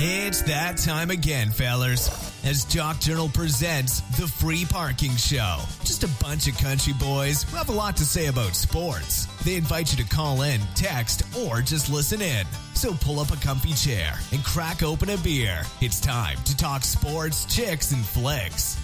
It's that time again, fellers, as Jock Journal presents The Free Parking Show. Just a bunch of country boys who have a lot to say about sports. They invite you to call in, text, or just listen in. So pull up a comfy chair and crack open a beer. It's time to talk sports, chicks, and flicks.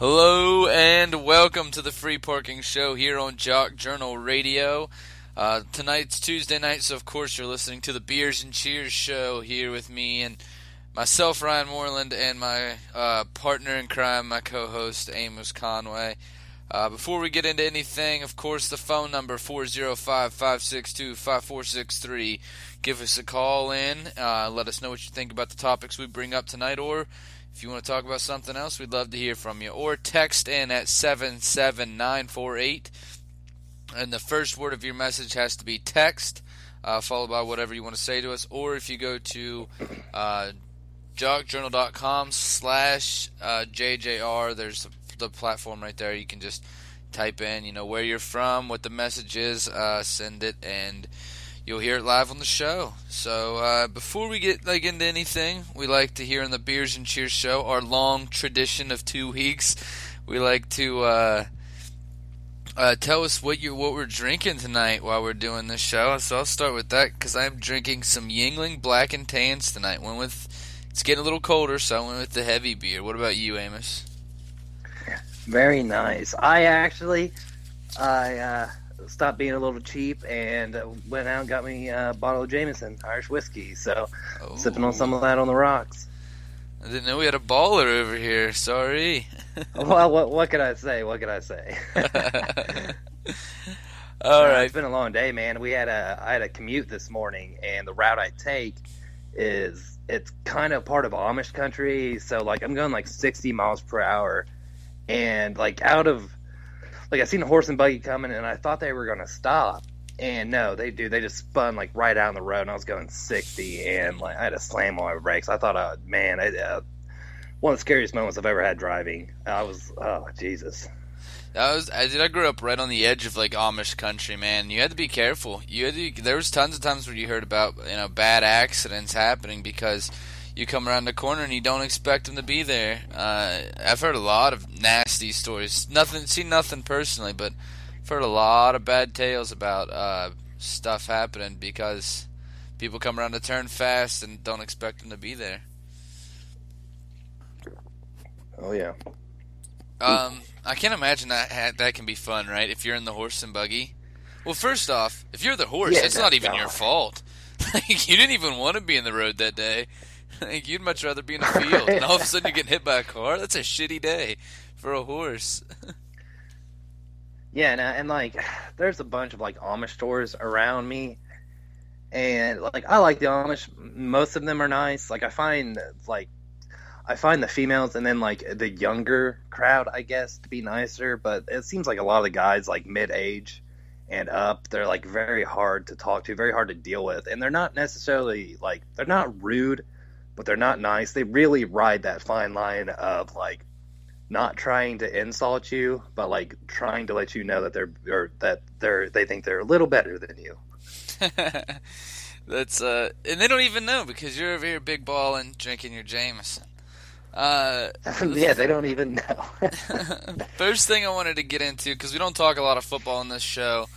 Hello and welcome to the Free Parking Show here on Jock Journal Radio. Uh, tonight's Tuesday night, so of course you're listening to the Beers and Cheers show here with me and myself, Ryan Moreland, and my uh, partner in crime, my co-host Amos Conway. Uh, before we get into anything, of course, the phone number 405-562-5463. Give us a call in. Uh, let us know what you think about the topics we bring up tonight, or if you want to talk about something else, we'd love to hear from you. Or text in at 77948. And the first word of your message has to be text, uh, followed by whatever you want to say to us. Or if you go to uh, jockjournal.com slash uh, JJR, there's the platform right there. You can just type in, you know, where you're from, what the message is, uh, send it, and you'll hear it live on the show. So uh, before we get like into anything, we like to hear on the Beers and Cheers show our long tradition of two weeks. We like to uh, uh, tell us what you what we're drinking tonight while we're doing this show. So I'll start with that because I'm drinking some Yuengling Black and Tans tonight. Went with it's getting a little colder, so I went with the heavy beer. What about you, Amos? Very nice. I actually, I uh, stopped being a little cheap and went out and got me a bottle of Jameson Irish whiskey. So, Oh. sipping on some of that on the rocks. I didn't know we had a baller over here. Sorry. well, what what could I say? What could I say? All Uh, right. It's been a long day, man. We had a I had a commute this morning, and the route I take is it's kind of part of Amish country. So like I'm going like 60 miles per hour, and like out of like I seen a horse and buggy coming, and I thought they were gonna stop, and no, they do. They just spun like right out on the road, and I was going 60, and like I had to slam on my brakes. I thought, uh, man, I, uh, one of the scariest moments I've ever had driving. I was, oh Jesus. I was I did I grew up right on the edge of like Amish country, man. You had to be careful. You had to, there was tons of times where you heard about you know bad accidents happening because you come around the corner and you don't expect them to be there. Uh, I've heard a lot of nasty stories. Nothing, seen nothing personally, but I've heard a lot of bad tales about uh, stuff happening because people come around the turn fast and don't expect them to be there. Oh yeah. Um, I can't imagine that that can be fun, right? If you're in the horse and buggy. Well, first off, if you're the horse, Yeah, it's no, not even your fault. Like you didn't even want to be in the road that day. Like you'd much rather be in a field, and all of a sudden you're getting hit by a car. That's a shitty day for a horse. Yeah, and, uh, and like, there's a bunch of like Amish stores around me, and like I like the Amish. Most of them are nice. Like I find like I find the females and then like the younger crowd, I guess, to be nicer. But it seems like a lot of the guys like mid age and up, they're like very hard to talk to, very hard to deal with, and they're not necessarily like they're not rude, but they're not nice. They really ride that fine line of like not trying to insult you, but like trying to let you know that they're or that they're they think they're a little better than you. That's uh, and they don't even know because you're over here big ball and drinking your Jameson. Uh, yeah, they don't even know. First thing I wanted to get into because we don't talk a lot of football on this show,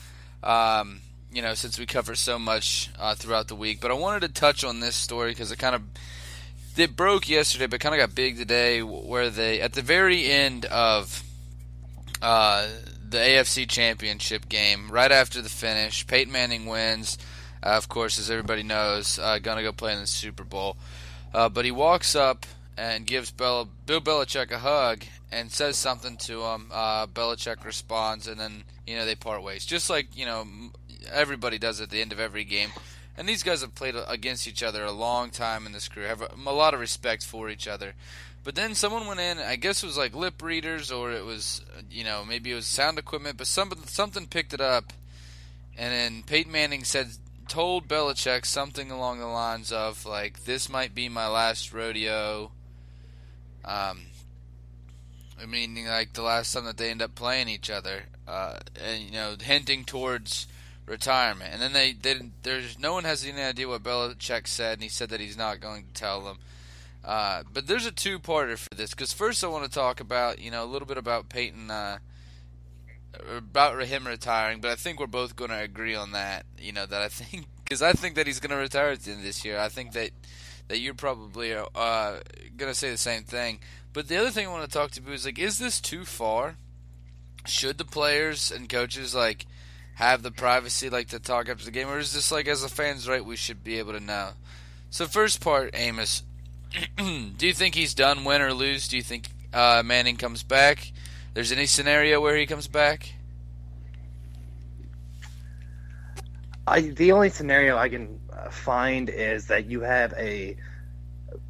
um, you know, since we cover so much uh, throughout the week. But I wanted to touch on this story because it kind of it broke yesterday, but kind of got big today, where they at the very end of uh, the AFC Championship game, right after the finish, Peyton Manning wins. Uh, of course, as everybody knows, uh, gonna go play in the Super Bowl. Uh, but he walks up and gives Bel- Bill Belichick a hug and says something to him. Uh, Belichick responds, and then you know they part ways, just like you know everybody does at the end of every game. And these guys have played against each other a long time in this career, have a, a lot of respect for each other. But then someone went in. I guess it was like lip readers, or it was you know maybe it was sound equipment, but something something picked it up, and then Peyton Manning said told Belichick something along the lines of like, "This might be my last rodeo." Um, I mean, like the last time that they end up playing each other, uh, and you know, hinting towards retirement. And then they did. There's no one has any idea what Belichick said, and he said that he's not going to tell them. Uh, but there's a two-parter for this because first I want to talk about you know a little bit about Peyton, uh, about him retiring. But I think we're both going to agree on that. You know that I think because I think that he's going to retire at the end of this year. I think that that you're probably uh, going to say the same thing. But the other thing I want to talk to you is like, is this too far? Should the players and coaches like have the privacy like to talk after the game, or is this like as a fans right we should be able to know? So first part, Amos, do you think he's done, win or lose? Do you think uh, Manning comes back? There's any scenario where he comes back? I the only scenario I can uh, find is that you have a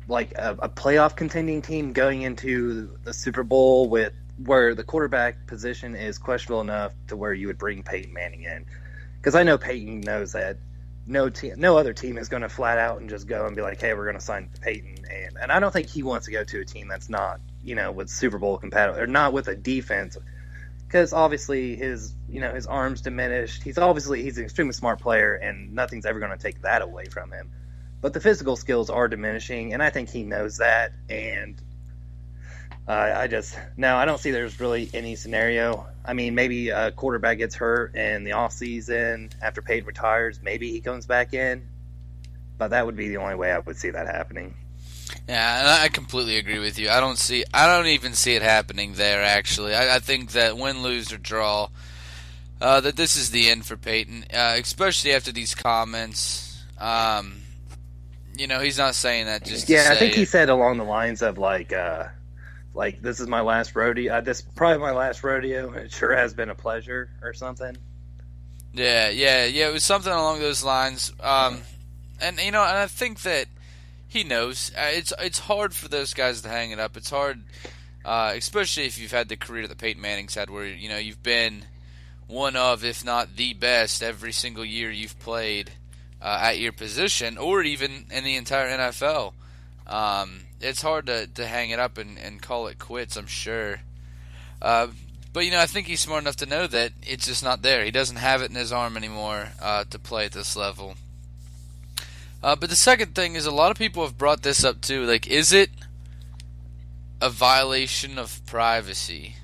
like a, a, playoff contending team going into the Super Bowl with where the quarterback position is questionable enough to where you would bring Peyton Manning in. Because I know Peyton knows that no team, no other team is going to flat out and just go and be like, "Hey, we're going to sign Peyton," and and I don't think he wants to go to a team that's not you know with Super Bowl compatible or not with a defense because obviously his you know his arms diminished. He's obviously he's an extremely smart player, and nothing's ever going to take that away from him. But the physical skills are diminishing, and I think he knows that. And uh, I just no, I don't see there's really any scenario. I mean, maybe a quarterback gets hurt in the off season after Peyton retires. Maybe he comes back in, but that would be the only way I would see that happening. Yeah, and I completely agree with you. I don't see, I don't even see it happening there. Actually, I, I think that win, lose, or draw, uh, that this is the end for Peyton, uh, especially after these comments. Um, you know, he's not saying that just. Yeah, I think it. he said along the lines of like, uh, like this is my last rodeo. Uh, this is probably my last rodeo. It sure has been a pleasure, or something. Yeah, yeah, yeah. It was something along those lines. Um, and you know, and I think that he knows. Uh, it's it's hard for those guys to hang it up. It's hard, uh, especially if you've had the career that Peyton Manning's had, where you know you've been one of, if not the best, every single year you've played uh, at your position, or even in the entire NFL. Um, it's hard to, to hang it up and, and call it quits. I'm sure. Uh, but you know, I think he's smart enough to know that it's just not there. He doesn't have it in his arm anymore uh, to play at this level. Uh, but the second thing is a lot of people have brought this up too. Like, is it a violation of privacy?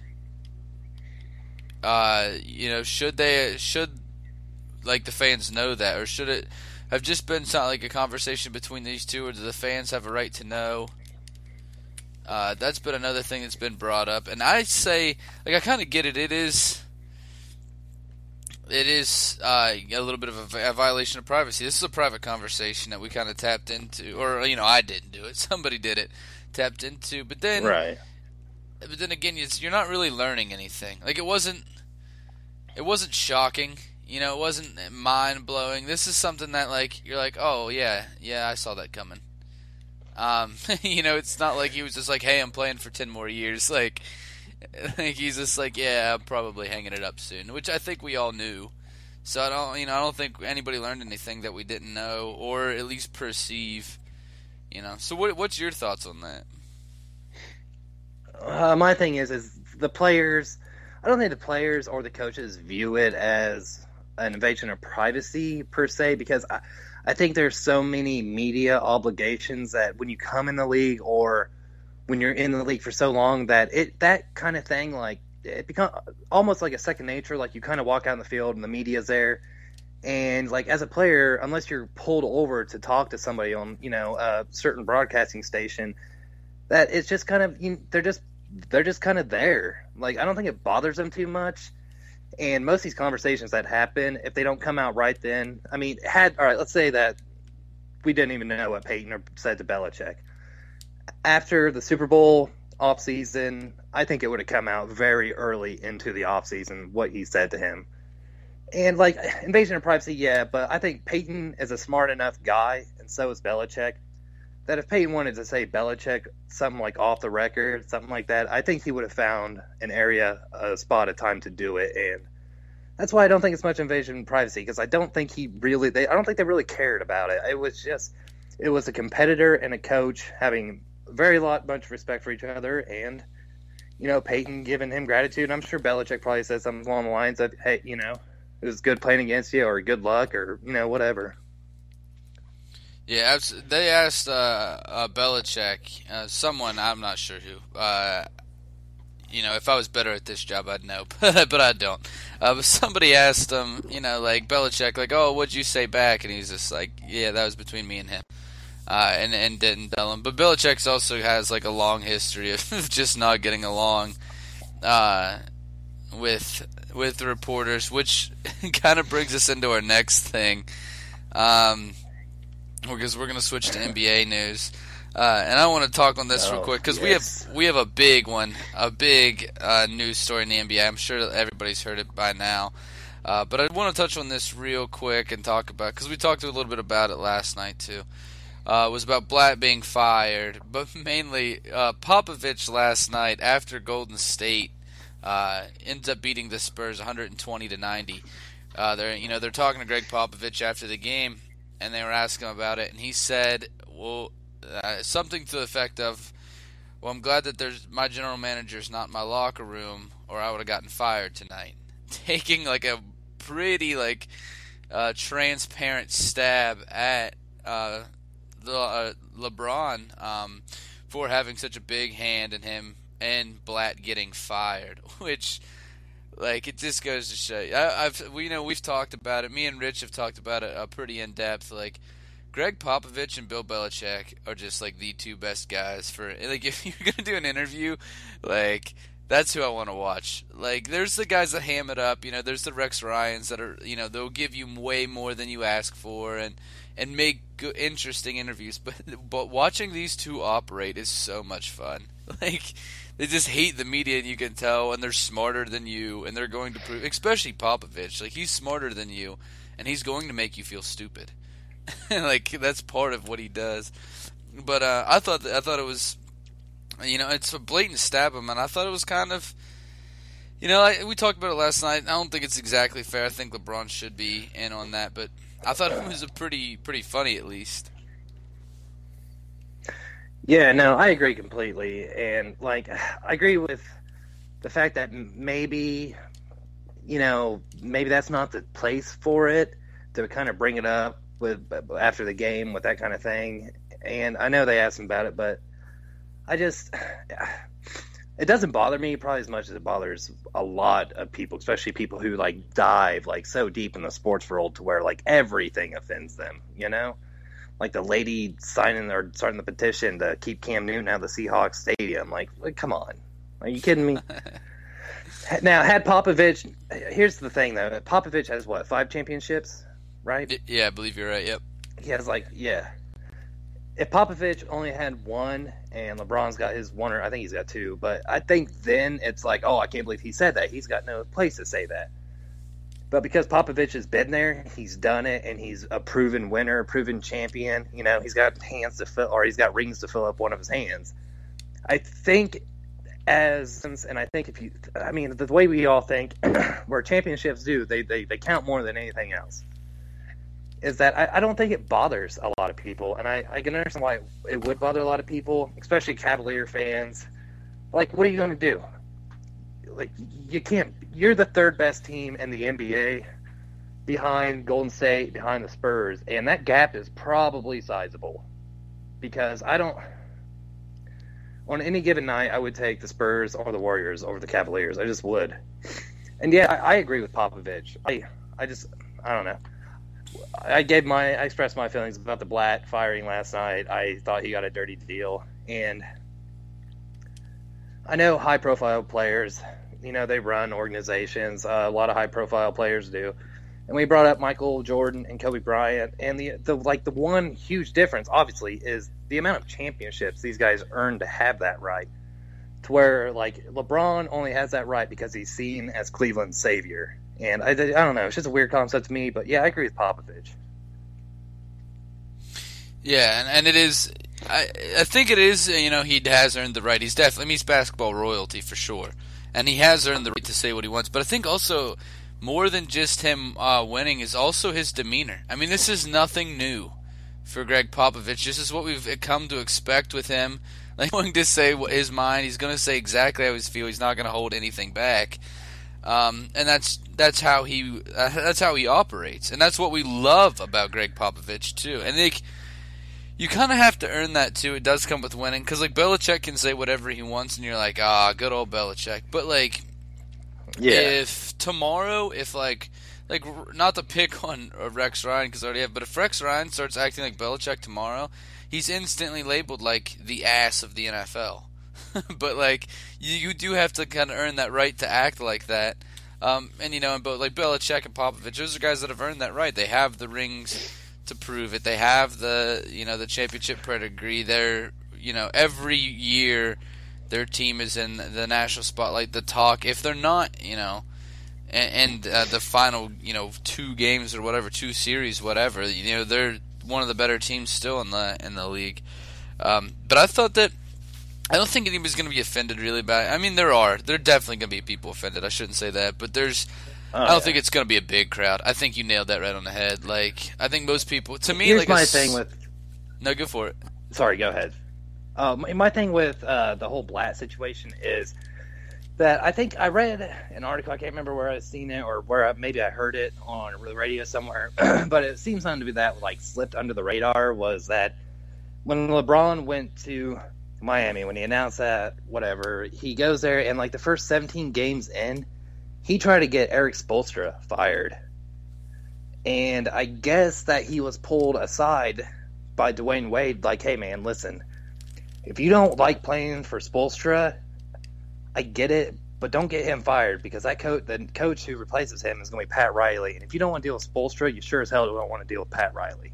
Uh, you know, should they should like the fans know that, or should it have just been something like a conversation between these two, or do the fans have a right to know? Uh, that's been another thing that's been brought up, and I say, like, I kind of get it. It is it is uh, a little bit of a, a, violation of privacy. This is a private conversation that we kind of tapped into, or you know, I didn't do it. Somebody did it, tapped into. But then, right. But then again, you're not really learning anything. Like it wasn't, it wasn't shocking. You know, it wasn't mind blowing. This is something that like you're like, oh yeah, yeah, I saw that coming. Um, you know, it's not like he was just like, hey, I'm playing for ten more years. Like like he's just like, yeah, I'm probably hanging it up soon, which I think we all knew. So I don't, you know, I don't think anybody learned anything that we didn't know or at least perceive. You know, so what, what's your thoughts on that? Uh, my thing is, is the players. I don't think the players or the coaches view it as an invasion of privacy per se, because I, I think there's so many media obligations that when you come in the league or when you're in the league for so long that it that kind of thing like it becomes almost like a second nature. Like you kind of walk out in the field and the media's there, and like as a player, unless you're pulled over to talk to somebody on you know a certain broadcasting station, that it's just kind of you they're just they're just kind of there. Like I don't think it bothers them too much. And most of these conversations that happen, if they don't come out right then, I mean, had all right, let's say that we didn't even know what Peyton said to Belichick after the Super Bowl offseason, I think it would have come out very early into the offseason what he said to him. And like invasion of privacy, yeah, but I think Peyton is a smart enough guy, and so is Belichick, that if Peyton wanted to say Belichick something like off the record, something like that, I think he would have found an area, a spot, a time to do it, and that's why I don't think it's much invasion of privacy because I don't think he really, they, I don't think they really cared about it. It was just, it was a competitor and a coach having very lot of respect for each other and you know, Peyton giving him gratitude. I'm sure Belichick probably said something along the lines of, "Hey, you know, it was good playing against you, or good luck, or you know, whatever." Yeah, they asked uh, uh, Belichick, uh, someone I'm not sure who. Uh, you know, if I was better at this job, I'd know, but I don't. Uh, but somebody asked him, you know, like Belichick, like, "Oh, what'd you say back?" And he's just like, "Yeah, that was between me and him." Uh, and and didn't tell him. But Belichick also has like a long history of just not getting along uh, with with the reporters, which kind of brings us into our next thing. Um, because we're going to switch to NBA news. Uh, and I want to talk on this oh, real quick because yes. we have we have a big one, a big uh, news story in the NBA. I'm sure everybody's heard it by now, uh, but I want to touch on this real quick and talk about because we talked a little bit about it last night too. Uh, it was about Blatt being fired, but mainly uh, Popovich last night after Golden State uh, ends up beating the Spurs 120 to 90. they're you know they're talking to Gregg Popovich after the game and they were asking him about it, and he said, "Well, uh, something to the effect of." Well, I'm glad that there's my general manager's not in my locker room, or I would have gotten fired tonight. Taking like a pretty like uh, transparent stab at uh, uh, LeBron um, for having such a big hand in him and Blatt getting fired, which like it just goes to show you. I, have we you know we've talked about it. Me and Rich have talked about it uh, pretty in depth. Like Gregg Popovich and Bill Belichick are just like the two best guys for like if you're gonna do an interview, like that's who I want to watch. Like there's the guys that ham it up. You know, there's the Rex Ryan's that are you know they'll give you way more than you ask for and and make good, interesting interviews. But but watching these two operate is so much fun. Like they just hate the media, and you can tell, and they're smarter than you, and they're going to prove, especially Popovich, like he's smarter than you, and he's going to make you feel stupid. like that's part of what he does. But uh, I thought I thought it was, you know, it's a blatant stab him, and I thought it was kind of. You know, I, we talked about it last night. I don't think it's exactly fair. I think LeBron should be in on that, but I thought it was a pretty pretty funny at least. Yeah, no, I agree completely, and like I agree with the fact that maybe you know maybe that's not the place for it to kind of bring it up with after the game with that kind of thing. And I know they asked him about it, but I just it doesn't bother me probably as much as it bothers a lot of people, especially people who like dive like so deep in the sports world to where like everything offends them, you know? Like the lady signing or starting the petition to keep Cam Newton out of the Seahawks stadium. Like, like come on, are you kidding me? now, had Popovich, here's the thing though, Popovich has what five championships, right? Yeah, I believe you're right. Yep. He has like yeah. If Popovich only had one and LeBron's got his one, or I think he's got two, but I think then it's like, oh, I can't believe he said that. He's got no place to say that. But because Popovich has been there, he's done it, and he's a proven winner, proven champion. You know, he's got hands to fill, or he's got rings to fill up one of his hands. I think, as and I think if you, I mean, the way we all think, where championships do, they, they they count more than anything else. Is that I, I don't think it bothers a lot of people, and I, I can understand why it would bother a lot of people, especially Cavalier fans. Like, what are you going to do? like you can't. You're the third best team in the NBA, behind Golden State, behind the Spurs, and that gap is probably sizable. Because I don't. On any given night, I would take the Spurs or the Warriors over the Cavaliers. I just would. And yeah, I, I agree with Popovich. I I just I don't know. I gave my I expressed my feelings about the Blatt firing last night. I thought he got a dirty deal, and I know high profile players you know they run organizations. Uh, a lot of high profile players do. And we brought up Michael Jordan and Kobe Bryant, and the the like the one huge difference, obviously, is the amount of championships these guys earned to have that right. To where like LeBron only has that right because he's seen as Cleveland's savior, and I, I don't know, it's just a weird concept to me, but yeah, I agree with Popovich. Yeah, and, and it is. I I think it is. You know, he has earned the right. He's definitely he's basketball royalty for sure and he has earned the right to say what he wants. But I think also more than just him uh, winning is also his demeanor. I mean, this is nothing new for Gregg Popovich. This is what we've come to expect with him. Like, going to say his mind. He's going to say exactly how he feels. He's not going to hold anything back. Um, and that's that's how he uh, that's how he operates, and that's what we love about Gregg Popovich too. And like, you kind of have to earn that too. It does come with winning, because like Belichick can say whatever he wants, and you're like, ah, good old Belichick. But like, Yeah. if tomorrow, if like, like not to pick on uh, Rex Ryan because I already have, but if Rex Ryan starts acting like Belichick tomorrow, he's instantly labeled like the ass of the NFL. but like, you, you do have to kind of earn that right to act like that. Um, and you know, and both like Belichick and Popovich, those are guys that have earned that right. They have the rings to prove it. They have the you know the championship pedigree. They're you know every year their team is in the national spotlight, the talk. If they're not, you know, and, and uh, the final, you know, two games or whatever, two series, whatever, you know, they're one of the better teams still in the in the league. Um, but I thought that I don't think anybody's going to be offended really by. I mean, there are. There are definitely going to be people offended. I shouldn't say that, but there's. Oh, I don't yeah. think it's going to be a big crowd. I think you nailed that right on the head. Like, I think most people. To me, Here's like my s- thing with. No, go for it. Sorry, go ahead. Uh, my my thing with uh, the whole Blatt situation is that I think I read an article. I can't remember where I've seen it or where I, maybe I heard it on the radio somewhere, but it seems something to be that like slipped under the radar was that when LeBron went to Miami when he announced that whatever he goes there and like the first 17 games in, he tried to get Erik Spoelstra fired, and I guess that he was pulled aside by Dwyane Wade, like, hey man, listen, if you don't like playing for Spoelstra, I get it, but don't get him fired because that coach, the coach who replaces him, is going to be Pat Riley, and if you don't want to deal with Spoelstra, you sure as hell don't want to deal with Pat Riley.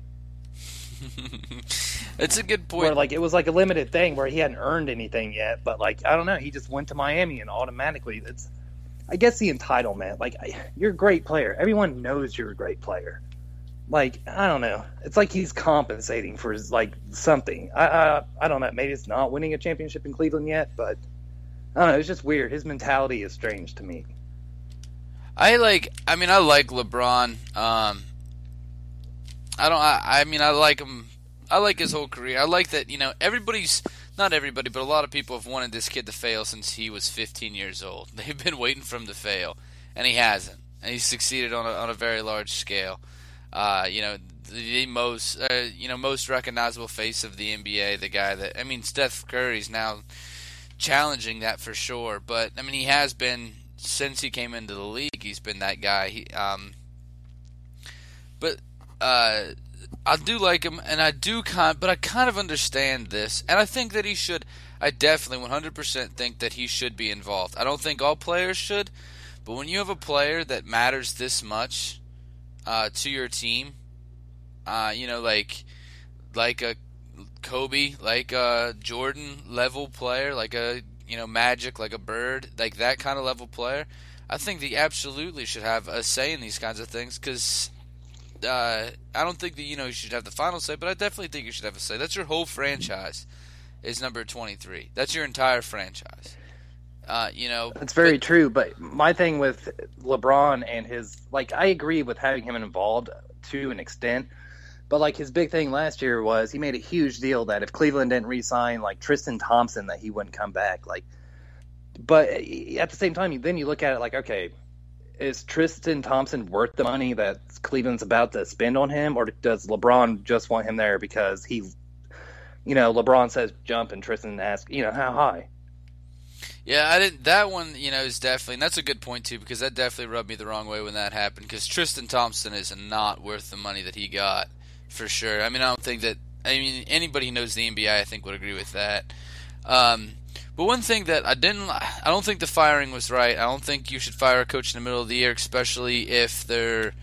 it's a good point. Where like it was like a limited thing where he hadn't earned anything yet, but like I don't know, he just went to Miami and automatically it's. I guess the entitlement, like you're a great player. Everyone knows you're a great player. Like I don't know, it's like he's compensating for his, like something. I, I I don't know. Maybe it's not winning a championship in Cleveland yet, but I don't know. It's just weird. His mentality is strange to me. I like. I mean, I like LeBron. Um, I don't. I, I mean, I like him. I like his whole career. I like that. You know, everybody's not everybody, but a lot of people have wanted this kid to fail since he was 15 years old. They've been waiting for him to fail, and he hasn't. And he's succeeded on a, on a very large scale. Uh, you know, the most uh, you know most recognizable face of the NBA, the guy that I mean, Steph Curry's now challenging that for sure. But I mean, he has been since he came into the league. He's been that guy. He, um, but uh, I do like him, and I do kind, but I kind of understand this, and I think that he should. I definitely 100% think that he should be involved. I don't think all players should, but when you have a player that matters this much uh, to your team, uh, you know, like like a Kobe, like a Jordan level player, like a you know Magic, like a Bird, like that kind of level player. I think they absolutely should have a say in these kinds of things because uh, I don't think that you know you should have the final say, but I definitely think you should have a say. That's your whole franchise. Is number twenty three. That's your entire franchise. Uh, you know, That's very true. But my thing with LeBron and his like, I agree with having him involved to an extent. But like his big thing last year was he made a huge deal that if Cleveland didn't re-sign like Tristan Thompson, that he wouldn't come back. Like, but at the same time, then you look at it like, okay, is Tristan Thompson worth the money that Cleveland's about to spend on him, or does LeBron just want him there because he, you know, LeBron says jump and Tristan asks, you know, how high? Yeah, I didn't. That one, you know, is definitely. That's a good point too, because that definitely rubbed me the wrong way when that happened. Because Tristan Thompson is not worth the money that he got, for sure. I mean, I don't think that. I mean, anybody who knows the NBA, I think, would agree with that. Um, but one thing that I didn't, I don't think the firing was right. I don't think you should fire a coach in the middle of the year, especially if they're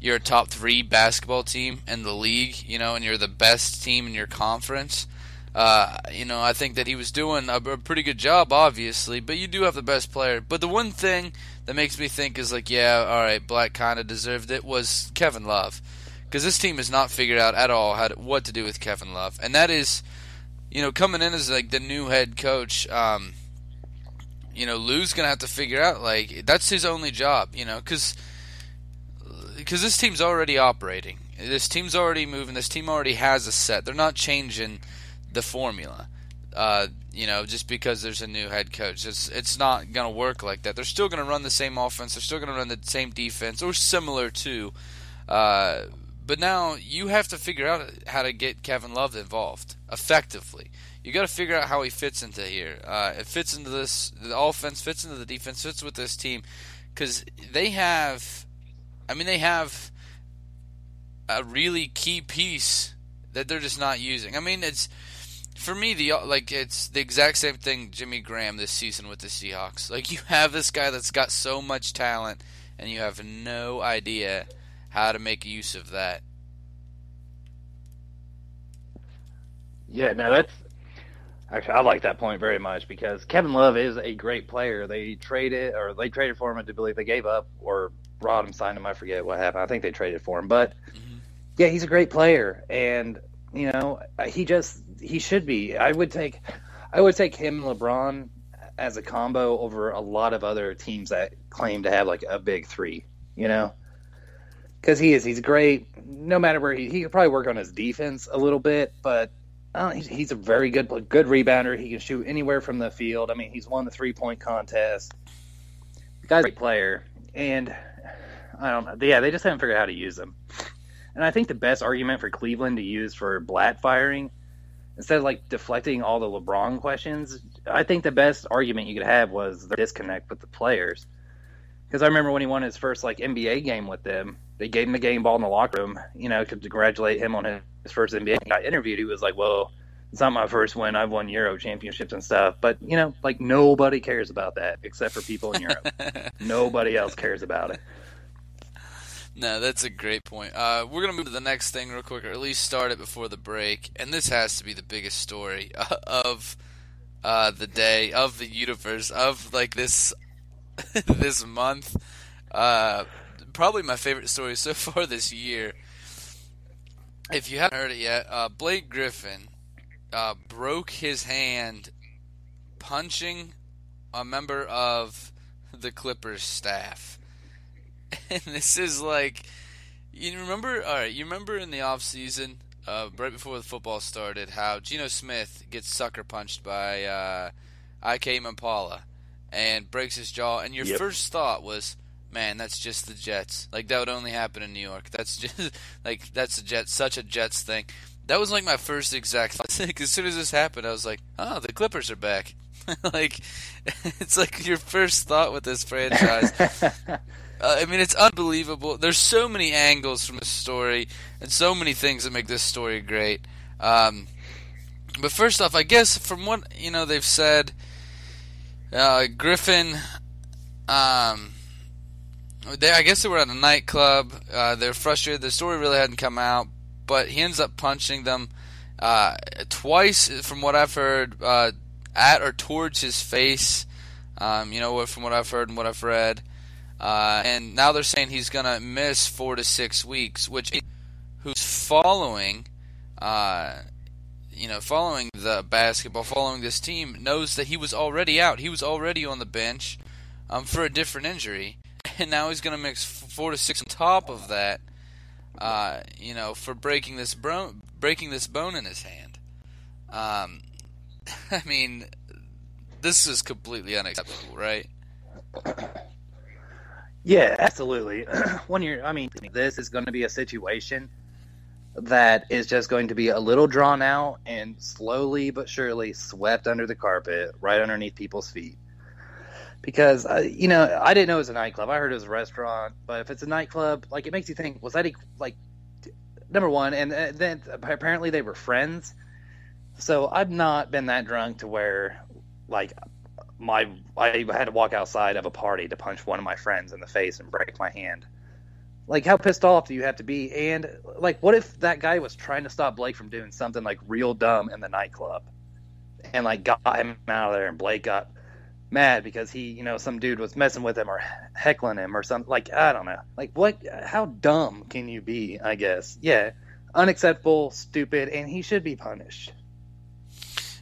you're a top three basketball team in the league, you know, and you're the best team in your conference. Uh, you know, I think that he was doing a, a pretty good job, obviously, but you do have the best player. But the one thing that makes me think is like, yeah, all right, Blatt kind of deserved it was Kevin Love, because this team has not figured out at all how to, what to do with Kevin Love, and that is, you know, coming in as like the new head coach. Um, you know, Lue's gonna have to figure out like that's his only job, you know, because because this team's already operating. This team's already moving. This team already has a set. They're not changing the formula. Uh, you know, just because there's a new head coach, it's it's not to work like that. They're still to run the same offense. They're still to run the same defense, or similar to. Uh, but now you have to figure out how to get Kevin Love involved effectively. You got to figure out how he fits into here. Uh, it fits into this. The offense fits into the defense. Fits with this team because they have. I mean, they have a really key piece that they're just not using. I mean, it's for me the like it's the exact same thing Jimmy Graham this season with the Seahawks. Like you have this guy that's got so much talent and you have no idea how to make use of that. Yeah, no, that's actually I like that point very much because Kevin Love is a great player. They traded or they traded for him. I do believe they gave up or brought him, signed him. I forget what happened. I think they traded for him, but mm-hmm. yeah, he's a great player, and you know he just he should be. I would take I would take him and LeBron as a combo over a lot of other teams that claim to have like a big three. You know because he is. He's great. No matter where he, he could probably work on his defense a little bit, but uh, he's, he's, a very good good rebounder. He can shoot anywhere from the field. I mean, he's won the three point contest. The guy's a great player, and I don't know. Yeah, they just haven't figured out how to use him. And I think the best argument for Cleveland to use for Blatt firing, instead of like deflecting all the LeBron questions, I think the best argument you could have was the disconnect with the players. Because I remember when he won his first like NBA game with them, they gave him the game ball in the locker room, you know, to congratulate him on his first NBA. Got interviewed. He was like, "Well, it's not my first win. I've won Euro championships and stuff." But you know, like nobody cares about that except for people in Europe. nobody else cares about it. No, that's a great point. Uh, we're gonna move to the next thing real quick, or at least start it before the break. And this has to be the biggest story of uh, the day, of the universe, of like this this month. Uh, probably my favorite story so far this year. If you haven't heard it yet, uh, Blake Griffin uh, broke his hand punching a member of the Clippers staff. And this is like you remember all right, you remember in the off season, uh, right before the football started, how Geno Smith gets sucker punched by uh IK Enemkpali and breaks his jaw, and your yep. first thought was, "Man, that's just the Jets. Like that would only happen in New York. That's just like that's a Jets, such a Jets thing." That was like my first exact thought. as soon as this happened, I was like, "Oh, the Clippers are back." like it's like your first thought with this franchise. uh, I mean, it's unbelievable. There's so many angles from this story, and so many things that make this story great. Um, but first off, I guess from what you know they've said, uh, Griffin, um, they, I guess they were at a nightclub. Uh, they're frustrated. The story really hadn't come out, but he ends up punching them uh, twice, from what I've heard, uh, at or towards his face. Um, you know, from what I've heard and what I've read. Uh, and now they're saying he's going to miss four to six weeks, which who's following uh, you know, following the basketball, following this team, knows that he was already out. He was already on the bench um, for a different injury, and now he's going to mix four to six on top of that. Uh, you know, for breaking this bro- breaking this bone in his hand. Um, I mean, this is completely unacceptable, right? Yeah, absolutely. when you're, I mean, this is going to be a situation that is just going to be a little drawn out and slowly but surely swept under the carpet, right underneath people's feet. Because uh, you know, I didn't know it was a nightclub. I heard it was a restaurant, but if it's a nightclub, like it makes you think, was that like number one? And uh, then apparently they were friends. So I've not been that drunk to where like my I had to walk outside of a party to punch one of my friends in the face and break my hand. Like, how pissed off do you have to be? And like, what if that guy was trying to stop Blake from doing something like real dumb in the nightclub, and like got him out of there, and Blake got mad because he, you know, some dude was messing with him or heckling him or something. Like, I don't know. Like, what? How dumb can you be? I guess. Yeah, unacceptable, stupid, and he should be punished.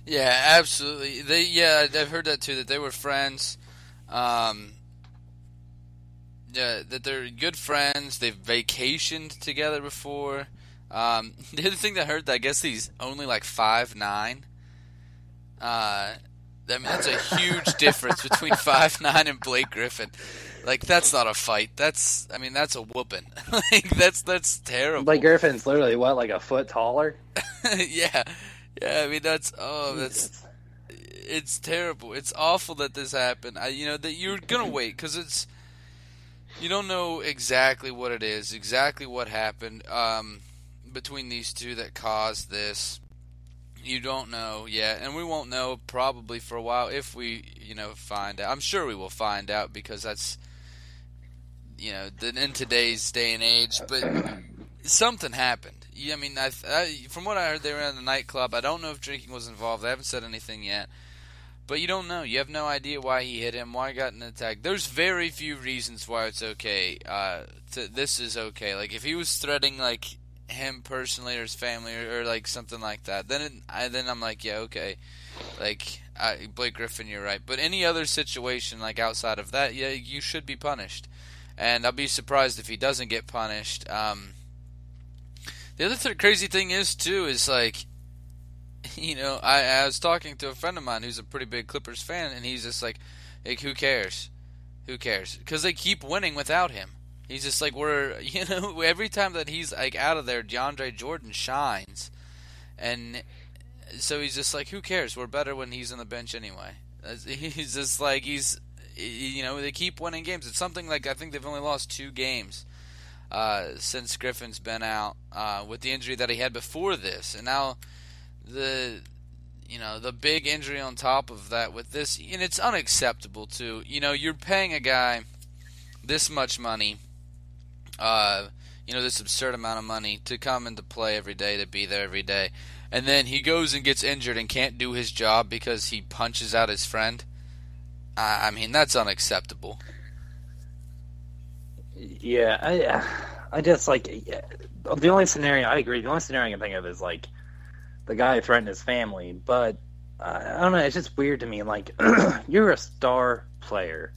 Yeah, absolutely. They, yeah, I've heard that too. That they were friends. Um, yeah, that they're good friends. They've vacationed together before. Um, the other thing that heard, I guess he's only like five nine. Uh, I mean, that's a huge difference between five nine and Blake Griffin. Like that's not a fight. That's I mean that's a whooping. like that's that's terrible. Blake Griffin's literally what like a foot taller. yeah, yeah. I mean that's oh that's it's terrible. It's awful that this happened. I you know that you're gonna wait because it's you don't know exactly what it is, exactly what happened um, between these two that caused this. You don't know yet, and we won't know probably for a while if we, you know, find out. I'm sure we will find out because that's you know, in today's day and age, but something happened. I mean, I, I, from what I heard, they were in the nightclub. I don't know if drinking was involved. They haven't said anything yet. But you don't know. You have no idea why he hit him, why he got an attack. There's very few reasons why it's okay. Uh, to, this is okay. Like if he was threading like him personally or his family or, or like something like that, then it, I, then I'm like, yeah, okay. Like I, Blake Griffin, you're right. But any other situation like outside of that, yeah, you should be punished and I'll be surprised if he doesn't get punished. Um, the other th- crazy thing is too is like, you know, I, I was talking to a friend of mine who's a pretty big Clippers fan, and he's just like, like who cares? Who cares? Because they keep winning without him. He's just like we're you know every time that he's like out of there, DeAndre Jordan shines, and so he's just like who cares? We're better when he's on the bench anyway. He's just like he's you know they keep winning games. It's something like I think they've only lost two games uh, since Griffin's been out uh, with the injury that he had before this, and now the you know the big injury on top of that with this, and it's unacceptable too. You know you're paying a guy this much money, uh, you know this absurd amount of money to come into play every day to be there every day, and then he goes and gets injured and can't do his job because he punches out his friend I, I mean, that's unacceptable. Yeah, I, I just like the only scenario I agree. The only scenario I can think of is like the guy threatened his family, but I don't know. It's just weird to me. Like you're a star player,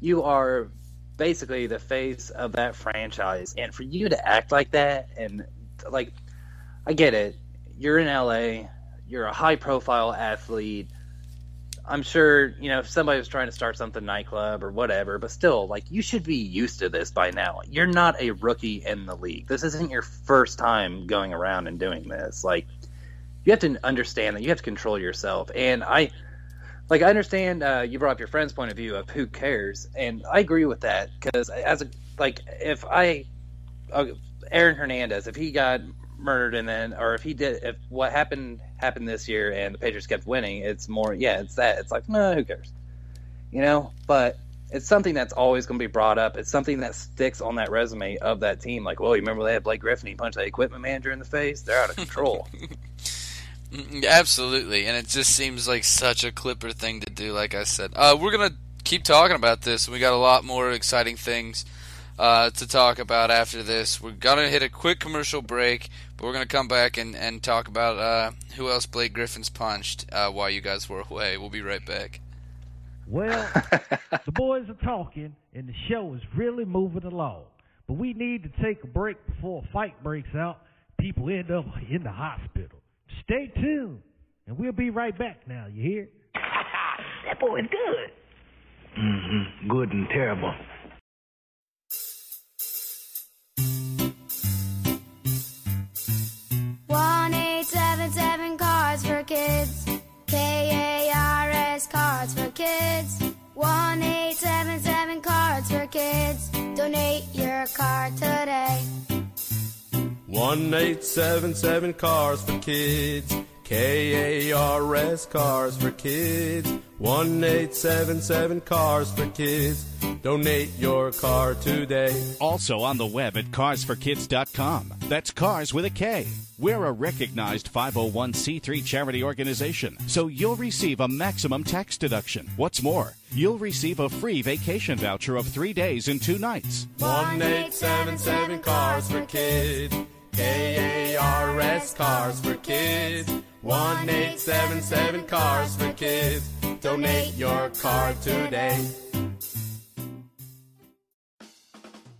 you are basically the face of that franchise, and for you to act like that and like, I get it. You're in LA. You're a high profile athlete I'm sure, you know, if somebody was trying to start something nightclub or whatever, but still, like, you should be used to this by now. You're not a rookie in the league. This isn't your first time going around and doing this. Like, you have to understand that you have to control yourself. And I, like, I understand uh, you brought up your friend's point of view of who cares, and I agree with that because as a like, if I, uh, Aaron Hernandez, if he got murdered and then or if he did if what happened happened this year and the Patriots kept winning, it's more yeah, it's that. It's like, no, who cares? You know, but it's something that's always going to be brought up. It's something that sticks on that resume of that team. Like, well, you remember they had Blake Griffin, he punched that equipment manager in the face. They're out of control. Absolutely, and it just seems like such a Clipper thing to do. Like I said, uh, we're gonna keep talking about this. We got a lot more exciting things uh, to talk about after this. We're gonna hit a quick commercial break, but we're gonna come back and, and talk about uh, who else Blake Griffin's punched uh, while you guys were away. We'll be right back. Well, the boys are talking, and the show is really moving along. But we need to take a break before a fight breaks out. People end up in the hospital. Stay tuned, and we'll be right back now. You hear? that boy's good. Mm-hmm. Good and terrible. One eight seven seven cards for kids. K-A-R-S cards for kids. 1-877 cards for kids. Donate your card today. 1-877 cars for kids. K-A-R-S cars for kids. 1-877 cars for kids. Donate your car today. Also on the web at carsforkids.com. That's cars with a K. We're a recognized 501c3 charity organization, so you'll receive a maximum tax deduction. What's more, you'll receive a free vacation voucher of three days and two nights. 1877 Cars for Kids. K A R S Cars for Kids. 1877 Cars for Kids. Donate your car today.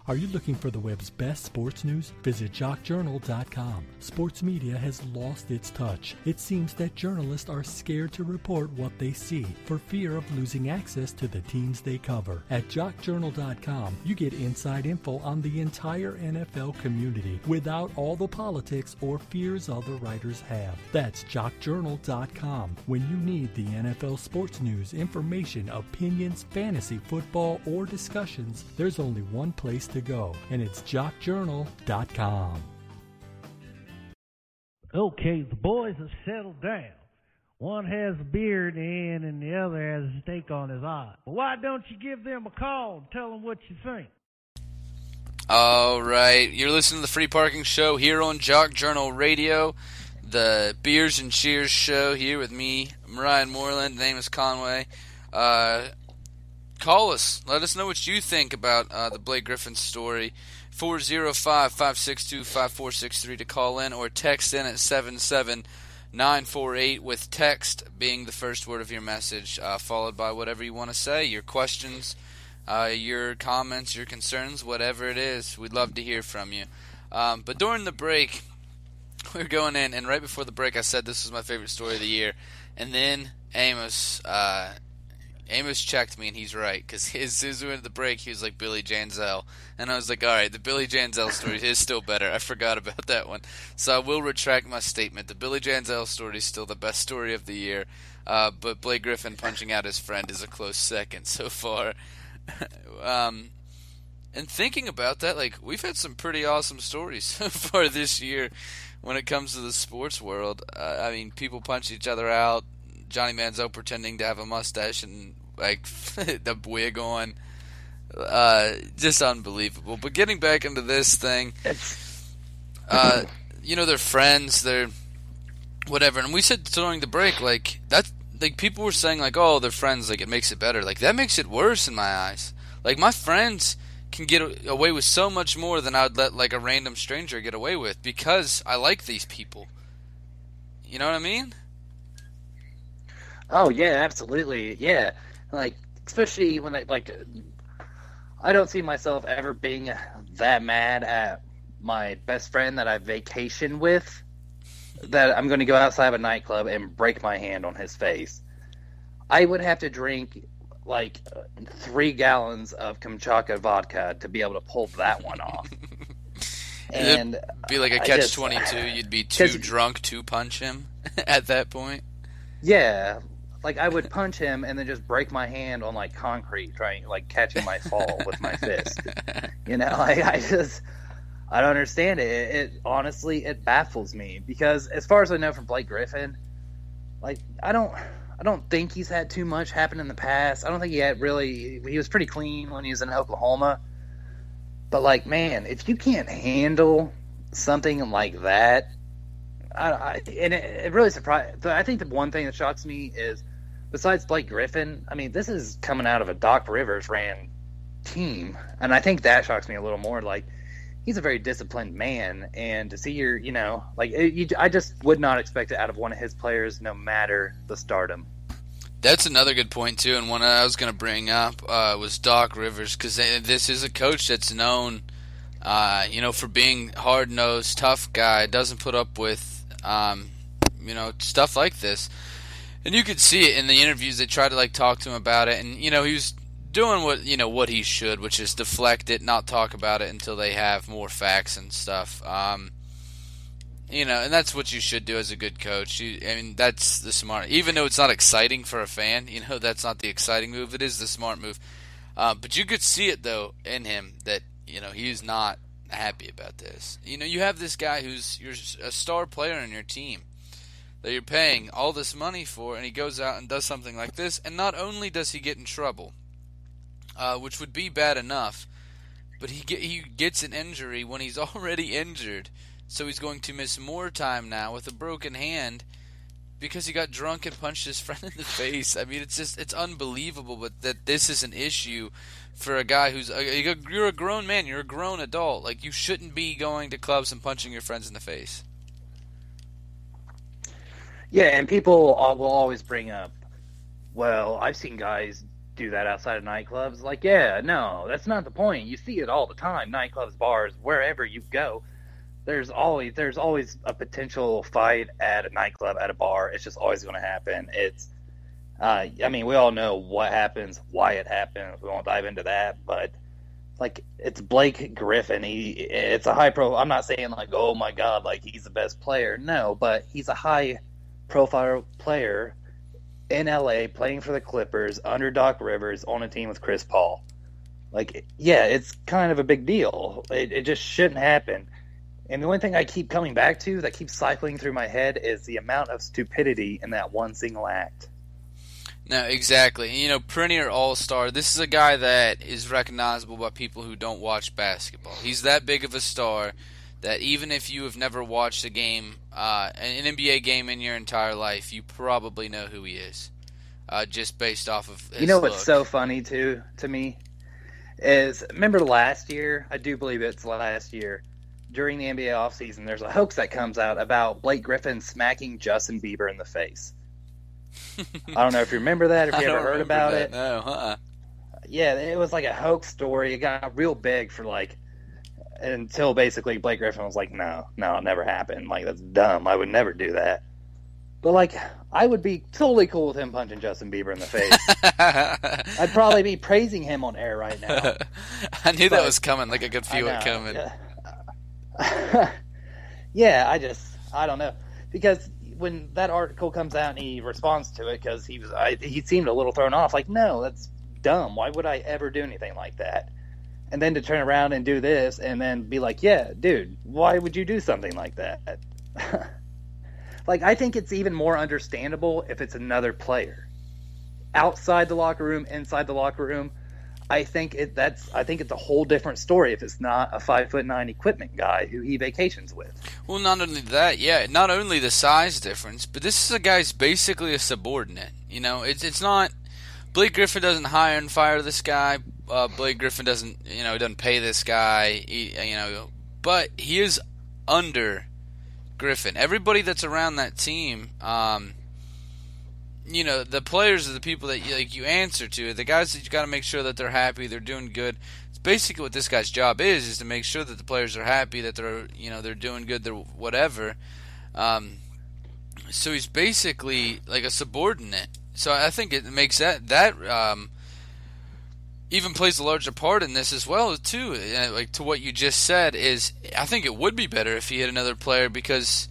Are you looking for the web's best sports news? Visit jockjournal.com. Sports media has lost its touch. It seems that journalists are scared to report what they see for fear of losing access to the teams they cover. At jockjournal.com, you get inside info on the entire NFL community without all the politics or fears other writers have. That's jockjournal.com. When you need the NFL sports news, information, opinions, fantasy, football, or discussions, there's only one place to go, and it's jockjournal.com. Okay, the boys have settled down. One has a beard in and the other has a steak on his eye. Well, why don't you give them a call and tell them what you think? All right, you're listening to the Free Parking Show here on Jock Journal Radio, the Beers and Cheers show here with me, Ryan Moreland. The name is Conway. Uh, call us. Let us know what you think about uh, the Blake Griffin story. 405-562-5463 to call in or text in at 77948 with text being the first word of your message, uh, followed by whatever you want to say, your questions, uh, your comments, your concerns, whatever it is. We'd love to hear from you. Um, but during the break, we are going in, and right before the break, I said this was my favorite story of the year. And then Amos uh, Amos checked me, and he's right because as soon as we went to the break, he was like Billy Janzel, and I was like, all right, the Billy Janzel story is still better. I forgot about that one, so I will retract my statement. The Billy Janzel story is still the best story of the year, uh, but Blake Griffin punching out his friend is a close second so far. um, and thinking about that, like we've had some pretty awesome stories so far this year when it comes to the sports world. Uh, I mean, people punch each other out. Johnny Manziel pretending to have a mustache and like the wig on. Uh, just unbelievable. But getting back into this thing, uh, you know, they're friends, they're whatever. And we said during the break, like that, like people were saying, like, oh, they're friends, like it makes it better. Like that makes it worse in my eyes. Like my friends can get away with so much more than I would let like a random stranger get away with because I like these people. You know what I mean? Oh yeah, absolutely. Yeah, like especially when I like I don't see myself ever being that mad at my best friend that I vacation with that I'm going to go outside of a nightclub and break my hand on his face. I would have to drink like three gallons of Kamchatka vodka to be able to pull that one off. and It'd be like a catch twenty two. You'd be too drunk to punch him at that point. Yeah, like I would punch him and then just break my hand on like concrete, trying like catching my fall with my fist. You know, like I just I don't understand it. it. It honestly it baffles me because as far as I know from Blake Griffin, like I don't I don't think he's had too much happen in the past. I don't think he had really. He was pretty clean when he was in Oklahoma. But like, man, if you can't handle something like that, I, I and it, it really surprised. I think the one thing that shocks me is besides Blake Griffin, I mean, this is coming out of a Doc Rivers ran team, and I think that shocks me a little more. Like, he's a very disciplined man, and to see your, you know, like, it, you, I just would not expect it out of one of his players, no matter the stardom. That's another good point too, and one I was going to bring up uh, was Doc Rivers because this is a coach that's known, uh, you know, for being hard nosed, tough guy. Doesn't put up with, um, you know, stuff like this and you could see it in the interviews. They tried to like talk to him about it, and you know he was doing what you know what he should, which is deflect it, not talk about it until they have more facts and stuff. Um, you know, and that's what you should do as a good coach. You, I mean, that's the smart. Even though it's not exciting for a fan, you know, that's not the exciting move. It is the smart move. Uh, but you could see it though in him that you know he's not happy about this. You know, you have this guy who's you're a star player on your team that you're paying all this money for, and he goes out and does something like this, and not only does he get in trouble, uh, which would be bad enough, but he get, he gets an injury when he's already injured, so he's going to miss more time now with a broken hand because he got drunk and punched his friend in the face. I mean, it's just it's unbelievable, but that this is an issue for a guy who's a, you're a grown man, you're a grown adult. Like you shouldn't be going to clubs and punching your friends in the face. Yeah, and people will always bring up, well, I've seen guys do that outside of nightclubs. Like, yeah, no, that's not the point. You see it all the time. Nightclubs, bars, wherever you go. There's always there's always a potential fight at a nightclub, at a bar. It's just always going to happen. It's, uh, I mean, we all know what happens, why it happens. We won't dive into that, but like it's Blake Griffin. He it's a high pro. I'm not saying like oh my god, like he's the best player. No, but he's a high profile player in LA playing for the Clippers under Doc Rivers on a team with Chris Paul. Like, yeah, it's kind of a big deal. It, it just shouldn't happen. And the only thing I keep coming back to that keeps cycling through my head is the amount of stupidity in that one single act. No, exactly. You know, perennial All Star. This is a guy that is recognizable by people who don't watch basketball. He's that big of a star that even if you have never watched a game, uh, an NBA game in your entire life, you probably know who he is, uh, just based off of. you know look. what's so funny too to me is remember last year? I do believe it's last year during the NBA offseason, there's a hoax that comes out about Blake Griffin smacking Justin Bieber in the face. I don't know if you remember that, if you ever heard about that. it. No, huh? Yeah, it was like a hoax story. It got real big for like until basically Blake Griffin was like, "No, no, it never happened. Like that's dumb. I would never do that." But like, I would be totally cool with him punching Justin Bieber in the face. I'd probably be praising him on air right now. I knew that was coming. Like I could feel I it coming. yeah. yeah, I just I don't know because when that article comes out and he responds to it because he was I, he seemed a little thrown off like no that's dumb why would I ever do anything like that and then to turn around and do this and then be like yeah dude why would you do something like that like I think it's even more understandable if it's another player outside the locker room inside the locker room I think it that's I think it's a whole different story if it's not a five foot nine equipment guy who he vacations with. Well, not only that, yeah, not only the size difference, but this is a guy's basically a subordinate. You know, it's it's not. Blake Griffin doesn't hire and fire this guy. Uh, Blake Griffin doesn't, you know, doesn't pay this guy. He, you know, but he is under Griffin. Everybody that's around that team, um, you know, the players are the people that you, like you answer to. The guys that you got to make sure that they're happy, they're doing good. It's basically what this guy's job is: is to make sure that the players are happy, that they're, you know, they're doing good, they're whatever. Um, so he's basically like a subordinate. So I think it makes that that um, even plays a larger part in this as well too. Uh, Like to what you just said is, I think it would be better if he had another player because,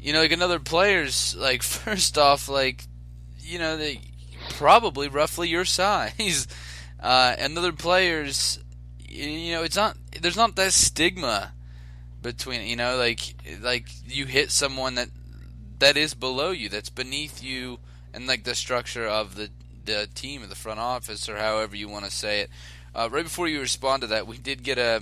you know, like another player's like first off like, you know, they probably roughly your size. Uh, another player's, you know, it's not there's not that stigma between you know like like you hit someone that that is below you that's beneath you and like the structure of the the team the front office or however you want to say it uh, right before you respond to that we did get a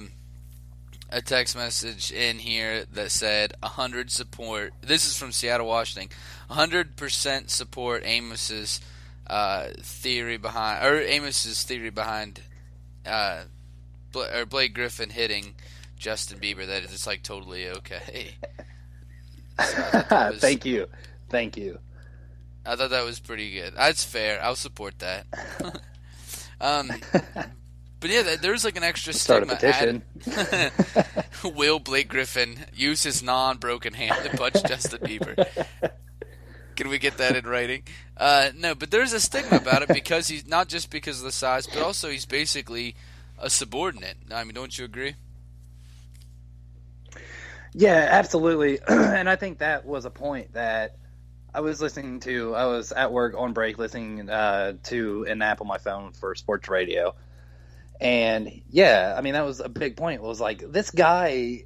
a text message in here that said 100 support this is from Seattle Washington 100% support Amos's uh, theory behind or Amos's theory behind uh, or Blake Griffin hitting Justin Bieber that it's like totally okay. So I thought that was- Thank you, thank you. I thought that was pretty good. That's fair. I'll support that. um, but yeah, there's like an extra Start a stigma. petition. added- Will Blake Griffin use his non-broken hand to punch Justin Bieber? Can we get that in writing? Uh, no, but there's a stigma about it because he's not just because of the size, but also he's basically a subordinate. I mean, don't you agree? Yeah, absolutely. and I think that was a point that I was listening to. I was at work on break listening uh, to an app on my phone for sports radio. And yeah, I mean that was a big point. It Was like this guy,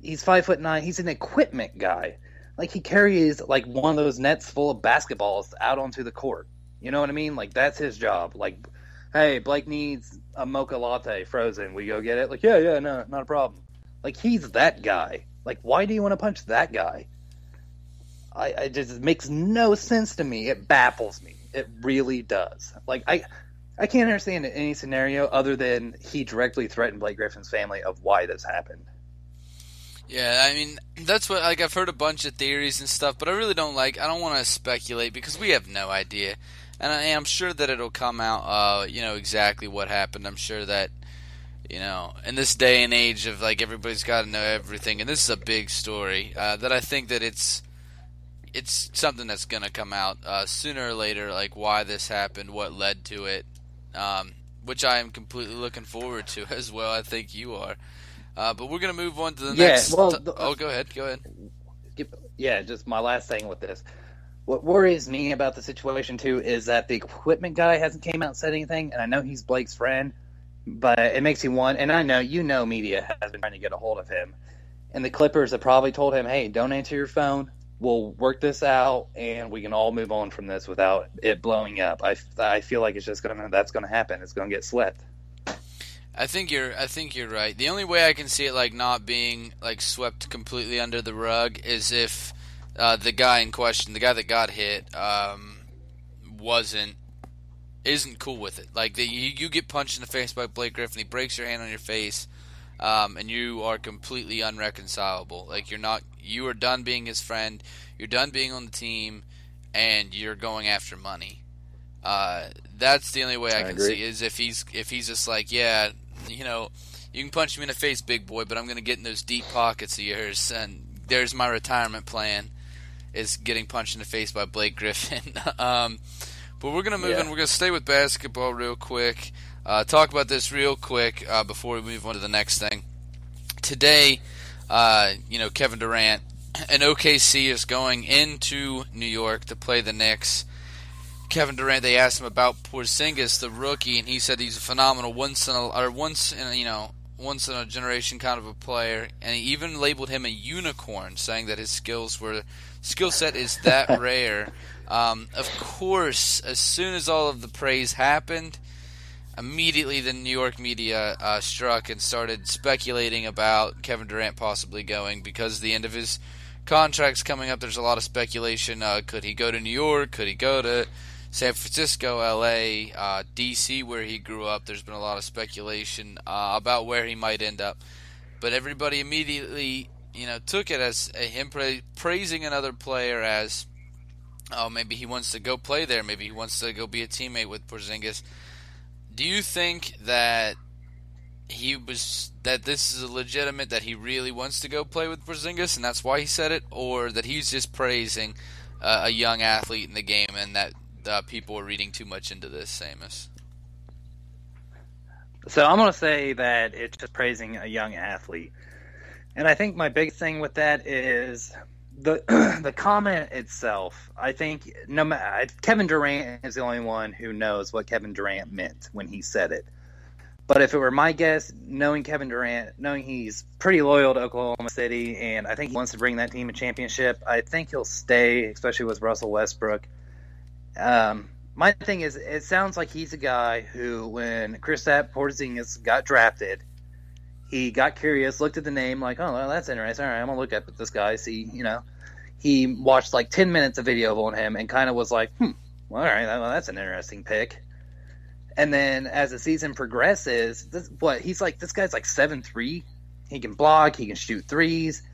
he's five foot nine. He's an equipment guy. Like he carries like one of those nets full of basketballs out onto the court. You know what I mean? Like that's his job. Like, hey, Blake needs a mocha latte frozen. We go get it. Like, yeah, yeah, no, not a problem. Like he's that guy. Like, why do you want to punch that guy? I, I just it makes no sense to me. It baffles me. It really does. Like I, I can't understand any scenario other than he directly threatened Blake Griffin's family of why this happened. Yeah, I mean that's what like I've heard a bunch of theories and stuff, but I really don't like. I don't want to speculate because we have no idea. and I, am sure that it'll come out, uh, you know, exactly what happened. I'm sure that, you know, in this day and age of like everybody's got to know everything, and this is a big story uh, that I think that it's it's something that's gonna come out uh, sooner or later, like why this happened, what led to it, um, which I am completely looking forward to as well. I think you are. Uh, but we're gonna move on to the Yeah, next. well, the- oh, go ahead. Go ahead. yeah, just my last thing with this. What worries me about the situation too is that the equipment guy hasn't came out and said anything, and I know he's Blake's friend, but it makes you want. And I know you know media has been trying to get a hold of him, and the Clippers have probably told him, "Hey, don't answer your phone. We'll work this out, and we can all move on from this without it blowing up." I, I feel like it's just gonna that's gonna happen. It's gonna get swept. I think you're. I think you're right. The only way I can see it like not being like swept completely under the rug is if uh, the guy in question, the guy that got hit, um, wasn't isn't cool with it. Like the, you, you get punched in the face by Blake Griffin, he breaks your hand on your face, um, and you are completely unreconcilable. Like you're not. You are done being his friend. You're done being on the team, and you're going after money. Uh, that's the only way I, I can agree. see is if he's if he's just like, yeah, you know, you can punch me in the face, big boy, but I'm going to get in those deep pockets of yours, and there's my retirement plan, is getting punched in the face by Blake Griffin. um, but we're going to move Yeah. in. We're going to stay with basketball real quick. Uh, talk about this real quick uh, before we move on to the next thing. Today, uh, you know, Kevin Durant and OKC is going into New York to play the Knicks. Kevin Durant, they asked him about Porzingis, the rookie, and he said he's a phenomenal once in a or once in a, you know once in a generation kind of a player, and he even labeled him a unicorn, saying that his skills were skill set is that rare. Um, of course, as soon as all of the praise happened, immediately the New York media uh, struck and started speculating about Kevin Durant possibly going because the end of his contract's coming up. There's a lot of speculation. Uh, could he go to New York? Could he go to San Francisco, L.A., uh, D.C., where he grew up? There's been a lot of speculation uh, about where he might end up. But everybody immediately, you know, took it as uh, him pra- praising another player as, oh, maybe he wants to go play there. Maybe he wants to go be a teammate with Porzingis. Do you think that he was that this is legitimate that he really wants to go play with Porzingis and that's why he said it, or that he's just praising uh, a young athlete in the game and that uh, people are reading too much into this, Amos? So I'm going to say that it's just praising a young athlete. And I think my big thing with that is the the comment itself. I think no Kevin Durant is the only one who knows what Kevin Durant meant when he said it. But if it were my guess, knowing Kevin Durant, knowing he's pretty loyal to Oklahoma City, and I think he wants to bring that team a championship, I think he'll stay, especially with Russell Westbrook. Um, my thing is, it sounds like he's a guy who, when Kristaps Porzingis got drafted, he got curious, looked at the name, like, oh, well, that's interesting. All right, I'm gonna look up at this guy, see, you know. He watched like ten minutes of video on him and kind of was like, hmm, all right, well, that's an interesting pick. And then as the season progresses, this, what he's like, this guy's like seven three. He can block, he can shoot threes.